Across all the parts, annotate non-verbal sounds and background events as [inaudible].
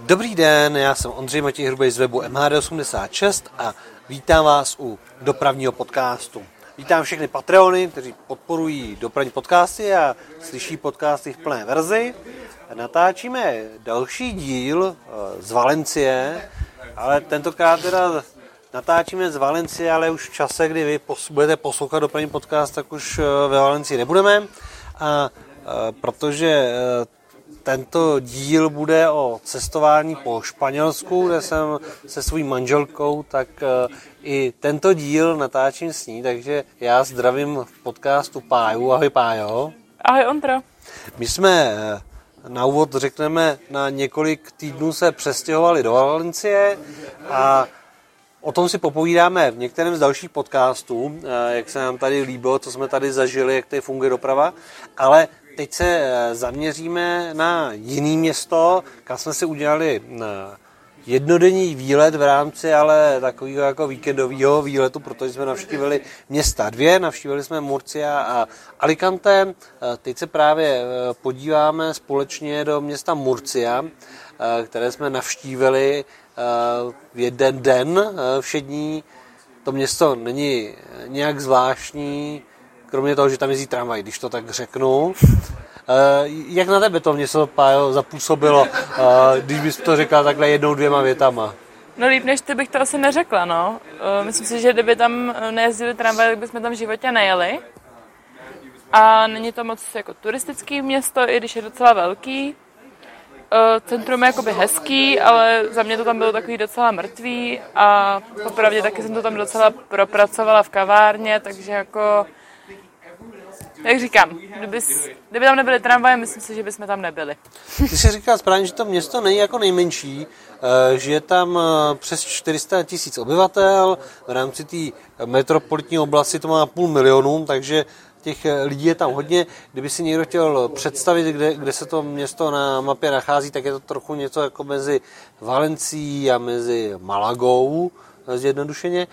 Dobrý den, já jsem Ondřej Matěj Hrubej z webu MHD86 a vítám vás u dopravního podcastu. Vítám všechny Patreony, kteří podporují dopravní podcasty a slyší podcasty v plné verzi. Natáčíme další díl eh, z Valencie, ale tentokrát teda natáčíme z Valencie, ale už v čase, kdy vy budete poslouchat dopravní podcast, tak už eh, ve Valencii nebudeme. A eh, protože tento díl bude o cestování po Španělsku, kde jsem se svou manželkou, tak eh, i tento díl natáčím s ní, takže já zdravím v podcastu Páju. Ahoj Pájo. Ahoj Ondro. My jsme eh, na úvod řekneme, na několik týdnů se přestěhovali do Valencie a O tom si popovídáme v některém z dalších podcastů, eh, jak se nám tady líbilo, co jsme tady zažili, jak tady funguje doprava. Ale teď se eh, zaměříme na jiný město, kam jsme si udělali eh, jednodenní výlet v rámci ale takového jako víkendového výletu, protože jsme navštívili města dvě, navštívili jsme Murcia a Alicante. Eh, teď se právě podíváme společně do města Murcia, které jsme navštívili v jeden den všední. To město není nějak zvláštní, kromě toho, že tam jezdí tramvaj, když to tak řeknu. Eh, jak na tebe to město Pájo zapůsobilo, eh, když bys to řekla takhle jednou, dvěma větama? No líp než ty bych to asi neřekla, no. Eh, myslím si, že kdyby tam nejezdili tramvaj, tak bychom tam v životě nejeli. A není to moc jako turistický město, i když je docela velký. Centrum je jakoby hezký, ale za mě to tam bylo takový docela mrtvý a popravdě taky jsem to tam docela propracovala v kavárně, takže jako jak říkám, kdyby, kdyby tam nebyly tramvaje, myslím si, že bychom tam nebyli. Ty jsi říkal správně, že to město není jako nejmenší, eh, že je tam eh, přes 400 tisíc obyvatel, v rámci té metropolitní oblasti to má půl milionu, takže těch eh, lidí je tam hodně. Kdyby si někdo chtěl představit, kde, kde se to město na mapě nachází, tak je to trochu něco jako mezi Valencí a mezi Malagou, zjednodušeně.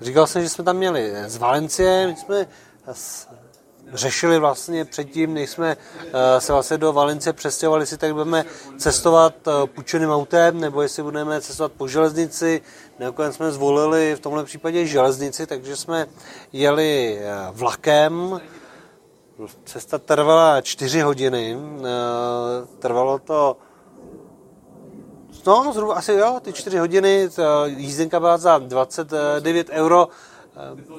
Říkal jsem, že jsme tam měli z Valencie, my jsme řešili vlastně předtím, než jsme eh, se vlastně do Valince přestěhovali, jestli tak budeme cestovat eh, půjčeným autem, nebo jestli budeme cestovat po železnici. Nakonec jsme zvolili v tomhle případě železnici, takže jsme jeli eh, vlakem. Cesta trvala čtyři hodiny. Trvalo to No, zhruba asi jo, ty čtyři hodiny, jízdenka byla za 29 euro,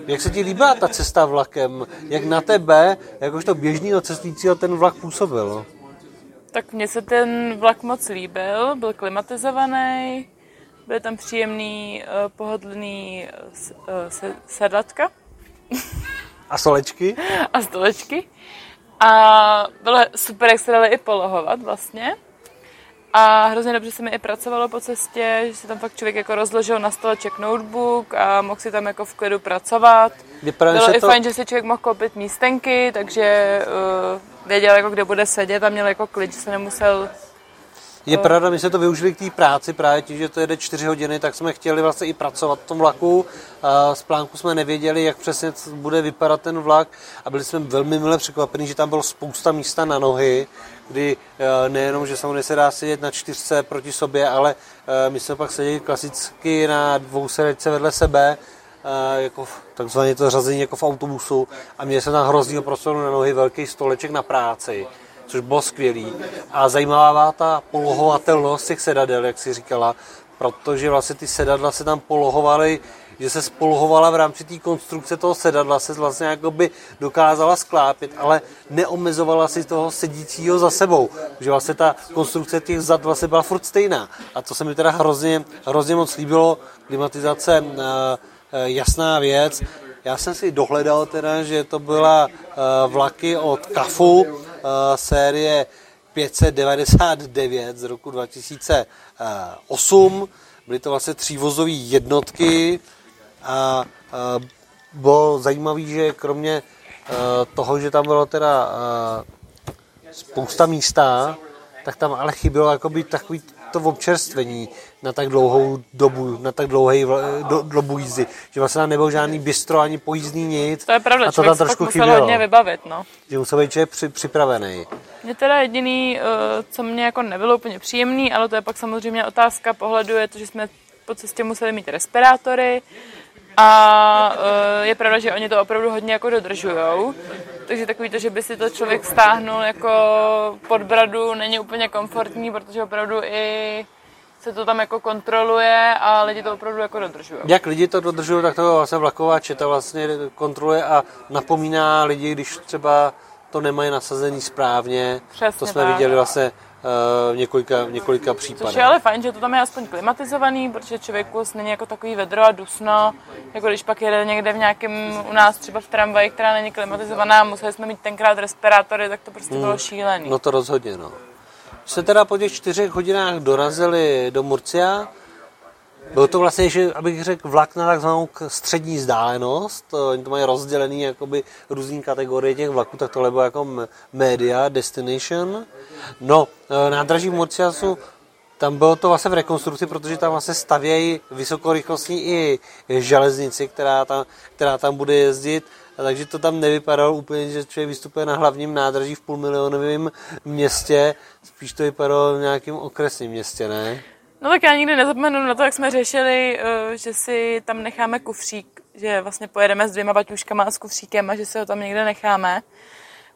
jak se ti líbila ta cesta vlakem? Jak na tebe, jakožto běžného cestujícího, ten vlak působil? Tak mně se ten vlak moc líbil, byl klimatizovaný, byl tam příjemný, eh, pohodlný eh, sedlatka. A stolečky? [laughs] A stolečky. A bylo super, jak se dali i polohovat vlastně. A hrozně dobře se mi i pracovalo po cestě, že si tam fakt člověk jako rozložil na stoleček notebook a mohl si tam jako v klidu pracovat. Bylo i to... fajn, že si člověk mohl koupit místenky, takže uh, věděl, jako, kde bude sedět a měl jako klid, že se nemusel je pravda, my jsme to využili k té práci právě tím, že to jede 4 hodiny, tak jsme chtěli vlastně i pracovat v tom vlaku. Z plánku jsme nevěděli, jak přesně bude vypadat ten vlak a byli jsme velmi milé překvapení, že tam bylo spousta místa na nohy, kdy e, nejenom, že samozřejmě se dá sedět na čtyřce proti sobě, ale e, my jsme pak seděli klasicky na dvou sedačce vedle sebe, e, jako takzvaně to řazení jako v autobusu a měli jsme tam hroznýho prostoru na nohy, velký stoleček na práci což bylo skvělý. A zajímavá ta polohovatelnost těch sedadel, jak si říkala, protože vlastně ty sedadla se tam polohovaly, že se spolohovala v rámci té konstrukce toho sedadla, se vlastně jakoby dokázala sklápit, ale neomezovala si toho sedícího za sebou. Že vlastně ta konstrukce těch zad vlastně byla furt stejná. A to se mi teda hrozně, hrozně moc líbilo. Klimatizace eh, eh, jasná věc. Já jsem si dohledal teda, že to byla eh, vlaky od KAFu, série 599 z roku 2008. Byly to vlastně třívozové jednotky a bylo zajímavé, že kromě eh, toho, že tam bylo teda eh, spousta místa, tak tam ale chybělo jakoby takový to občerstvení na tak dlouhou dobu, na tak dlouhý do, dobu jízdy, že vlastně tam nebyl žádný bistro ani pojízdný nic. To je pravda, a to tam trošku musel chybělo. hodně vybavit, no. Že musel být člověk při, připravený. Mě teda jediný, eh, co mě jako nebylo úplně příjemný, ale to je pak samozřejmě otázka pohledu, je to, že jsme po cestě museli mít respirátory a eh, je pravda, že oni to opravdu hodně jako dodržujou. Takže takový to, že by si to člověk stáhnul jako pod bradu, není úplně komfortní, protože opravdu i se to tam jako kontroluje a lidi to opravdu jako dodržují. Jak lidi to dodržují, tak to vlastně vlaková četa vlastně kontroluje a napomíná lidi, když třeba to nemají nasazený správně. Přesně to jsme tak. viděli vlastně v několika, v několika případech. Což je ale fajn, že to tam je aspoň klimatizovaný, protože člověku není jako takový vedro a dusno, jako když pak jede někde v nějakém, u nás třeba v tramvaji, která není klimatizovaná, museli jsme mít tenkrát respirátory, tak to prostě bylo šílený. No to rozhodně, no. Se teda po těch čtyřech hodinách dorazili do Murcia. Byl to vlastně, že, abych řekl, vlak na takzvanou střední vzdálenost. To- Oni to mají rozdělený jakoby různý kategorie těch vlaků, tak tohle bylo jako media, destination. No, e, nádraží Murciasu, tam bylo to vlastně v rekonstrukci, protože tam vlastně stavějí vysokorychlostní i železnici, která tam, která tam bude jezdit. A takže to tam nevypadalo úplně, že člověk vystupuje na hlavním nádraží v půlmilionovém městě, spíš to vypadalo v nějakém okresním městě, ne? No tak já nikdy nezapomenu na to, jak jsme řešili, eh, že si tam necháme kufřík, že vlastně pojedeme s dvěma baťuškama a s kufříkem a že si ho tam někde necháme.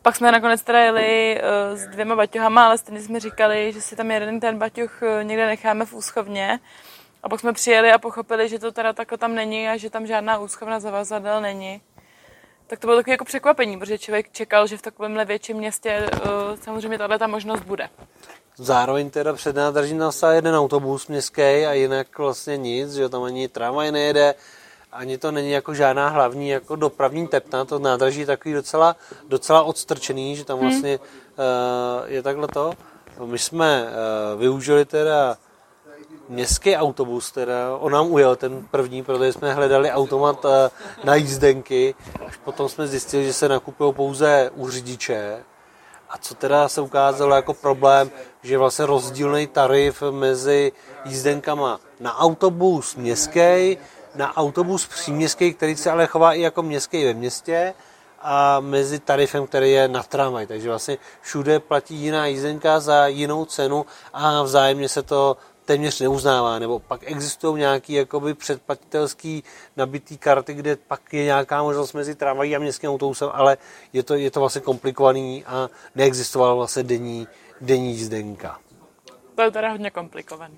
Pak jsme nakonec teda jeli eh, s dvěma baťohama, ale stejně jsme říkali, že si tam jeden ten baťuch eh, někde necháme v úschovně. A pak jsme přijeli a pochopili, že to teda takhle tam není a že tam žádná úschovna zavazadel není. Tak to bylo takové jako překvapení, protože člověk čekal, že v takovémhle větším městě samozřejmě tahle ta možnost bude. Zároveň teda před nádražím stál jeden autobus městský a jinak vlastně nic, že tam ani tramvaj nejede, ani to není jako žádná hlavní jako dopravní tepna, to nádraží je takový docela, docela odstrčený, že tam vlastně uh, je takhle to. My jsme uh, využili teda městský autobus, teda on nám ujel ten první, protože jsme hledali automat uh, na jízdenky, až potom jsme zjistili, že se nakupují pouze u řidiče, a co teda se ukázalo jako problém, že vlastně rozdílný tarif mezi jízdenkama na autobus městský, na autobus příměstský, který se ale chová i jako městský ve městě, a mezi tarifem, který je na tramvaj. Takže vlastně všude platí jiná jízdenka za jinou cenu a vzájemně se to téměř neuznává, nebo pak existují nějaké jakoby předplatitelský nabitý karty, kde pak je nějaká možnost mezi tramvají a městským autobusem, ale je to, je to vlastně komplikovaný a neexistovala vlastně denní, denní jízdenka. To je teda hodně komplikovaný.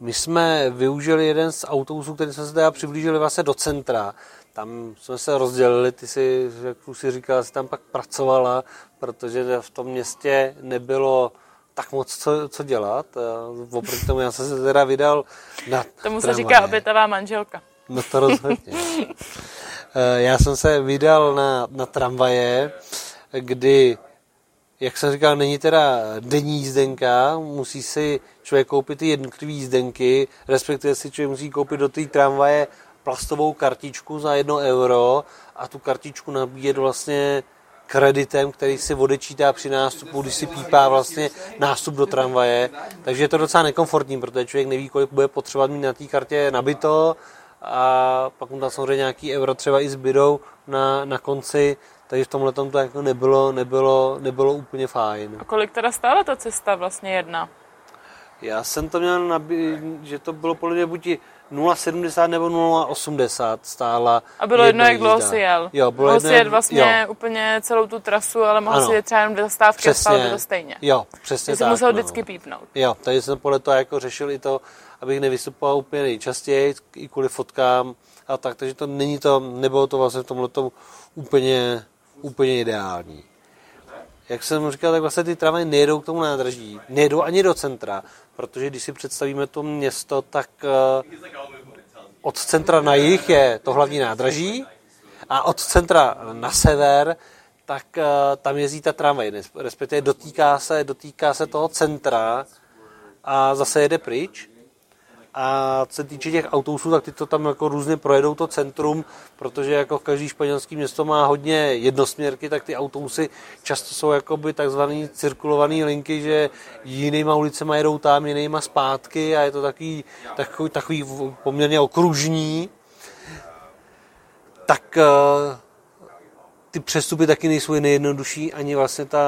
My jsme využili jeden z autobusů, který jsme se teda přiblížili vlastně do centra. Tam jsme se rozdělili, ty si, jak už si říkala, si tam pak pracovala, protože v tom městě nebylo tak moc co, co dělat. Oproti tomu já jsem se teda vydal na Tomu se tramvaje. říká obětavá manželka. No to rozhodně. [laughs] Eh, Já jsem se vydal na, na tramvaje, kdy, jak jsem říkal, není teda denní jízdenka, musí si člověk koupit ty jednotlivé jízdenky, respektive si člověk musí koupit do té tramvaje plastovou kartičku za jedno euro a tu kartičku nabíjet vlastně kreditem, který si odečítá při nástupu, když si pípá vlastně nástup do tramvaje. Takže je to docela nekomfortní, protože člověk neví, kolik bude potřebovat mít na té kartě nabito a pak mu tam samozřejmě nějaký euro třeba i zbydou na, na konci, takže v tomhle to jako nebylo, nebylo, nebylo úplně fajn. A kolik teda stála ta cesta vlastně jedna? Já jsem to měl, nabí, že to bylo podle mě buď 0,70 nebo 0,80 stála. A bylo jedno, jak dlouho si jel. Jo, bylo jedno, si jet vlastně jo, úplně celou tu trasu, ale mohl Ano. si jet třeba jenom dvě zastávky a stalo přesně, to stejně. jo, přesně jsi tak. musel no. vždycky pípnout. Jo, tady jsem podle toho jako řešil i to, abych nevystupoval úplně nejčastěji, i kvůli fotkám a tak, takže to není to, nebylo to vlastně v tomhle úplně, úplně ideální. Jak jsem říkal, tak vlastně ty tramvaje nejedou k tomu nádraží, nejedou ani do centra, protože když si představíme to město, tak eh, od centra na jih je to hlavní nádraží a od centra na sever tak eh, tam jezdí ta tramvaj, respektive dotýká se, dotýká se toho centra a zase jede pryč. A co se týče těch autobusů, tak ty to tam jako různě projedou to centrum, protože jako každý španělský město má hodně jednosměrky, tak ty autobusy často jsou jakoby takzvaný cirkulovaný linky, že jinýma ulicema jedou tam, jinýma zpátky a je to takový, takový, takový poměrně okružní. Tak eh, ty přestupy taky nejsou nejjednodušší, ani vlastně ta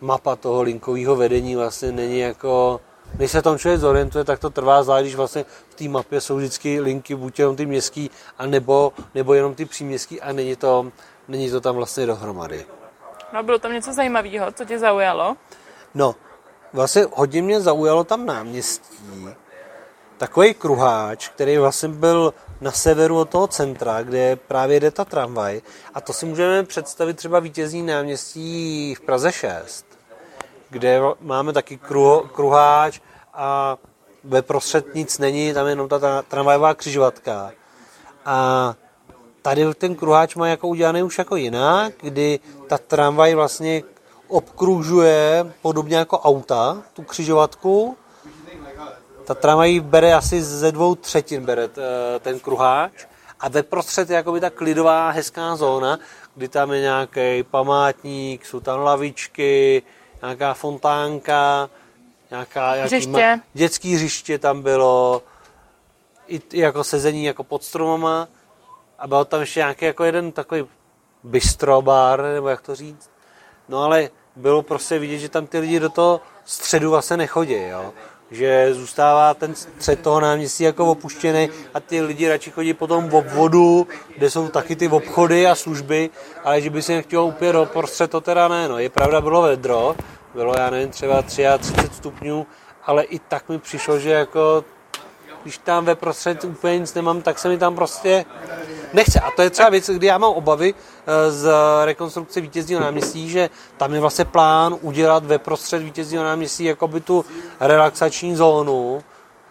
mapa toho linkového vedení vlastně není jako než se tam člověk zorientuje, tak to trvá zvlášť, když vlastně v té mapě jsou vždycky linky, buď jenom ty městský, a nebo, nebo jenom ty příměstský a není to, není to tam vlastně dohromady. No bylo tam něco zajímavého, co tě zaujalo? No, vlastně hodně mě zaujalo tam náměstí. Takový kruháč, který vlastně byl na severu od toho centra, kde právě jde ta tramvaj. A to si můžeme představit třeba vítězní náměstí v Praze 6 kde máme taky kruho, kruháč a ve prostřed nic není, tam je jenom ta tramvajová křižovatka. A tady ten kruháč má jako udělaný už jako jinak, kdy ta tramvaj vlastně obkružuje podobně jako auta, tu křižovatku. Ta tramvaj bere asi ze dvou třetin bere ten kruháč a ve prostřed je jako ta klidová hezká zóna, kdy tam je nějaký památník, jsou tam lavičky, nějaká fontánka, nějaká hřiště. dětský hřiště tam bylo, i, i jako sezení jako pod stromama a byl tam ještě nějaký jako jeden takový bistrobar, nebo jak to říct. No ale bylo prostě vidět, že tam ty lidi do toho středu vlastně nechodí, jo. Že zůstává ten střed toho náměstí jako opuštěný a ty lidi radši chodí potom v obvodu, kde jsou taky ty obchody a služby, ale že by se nechtělo úplně do prostřed, to teda ne, no. Je pravda, bylo vedro, bylo, já nevím, třeba 33 stupňů, ale i tak mi přišlo, že jako když tam ve prostřed úplně nic nemám, tak se mi tam prostě nechce. A to je třeba věc, kdy já mám obavy eh, z rekonstrukce vítězního náměstí, že tam je vlastně plán udělat ve prostřed vítězního náměstí jako by tu relaxační zónu,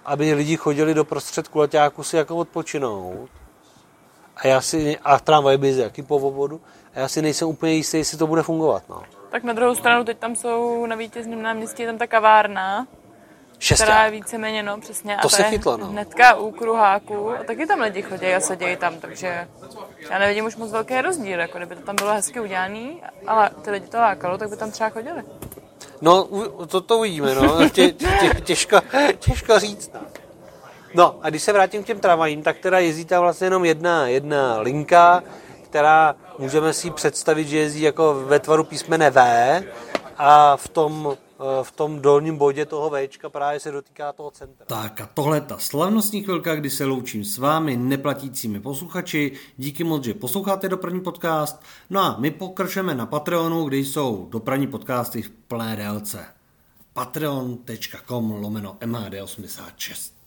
aby lidi chodili do prostřed kulaťáku si jako odpočinout. A já si, a tramvaj by jaký po vodu, a já si nejsem úplně jistý, jestli to bude fungovat. No. Tak na druhou stranu teď tam jsou na vítězném náměstí je tam ta kavárna, Šesták. která je víceméně, no přesně. To a se chytlo, no. Hnedka u kruháku a taky tam lidi chodí a sedějí tam, takže já nevidím už moc velký rozdíl, jako kdyby to tam bylo hezky udělané, ale ty lidi to lákalo, tak by tam třeba chodili. No, to, to uvidíme, no. [laughs] Tě, tě, těžko, těžko říct. No. a když se vrátím k těm tramvajím, tak teda jezdí tam vlastně jenom jedna, jedna linka, která můžeme si představit, že jezdí jako ve tvaru písmene V a v tom, v tom dolním bodě toho Včka právě se dotýká toho centra. Tak a tohle ta slavnostní chvilka, kdy se loučím s vámi, neplatícími posluchači. Díky moc, že posloucháte dopravní podcast. No a my pokračujeme na Patreonu, kde jsou dopravní podcasty v plné délce. patreon.com lomeno MHD86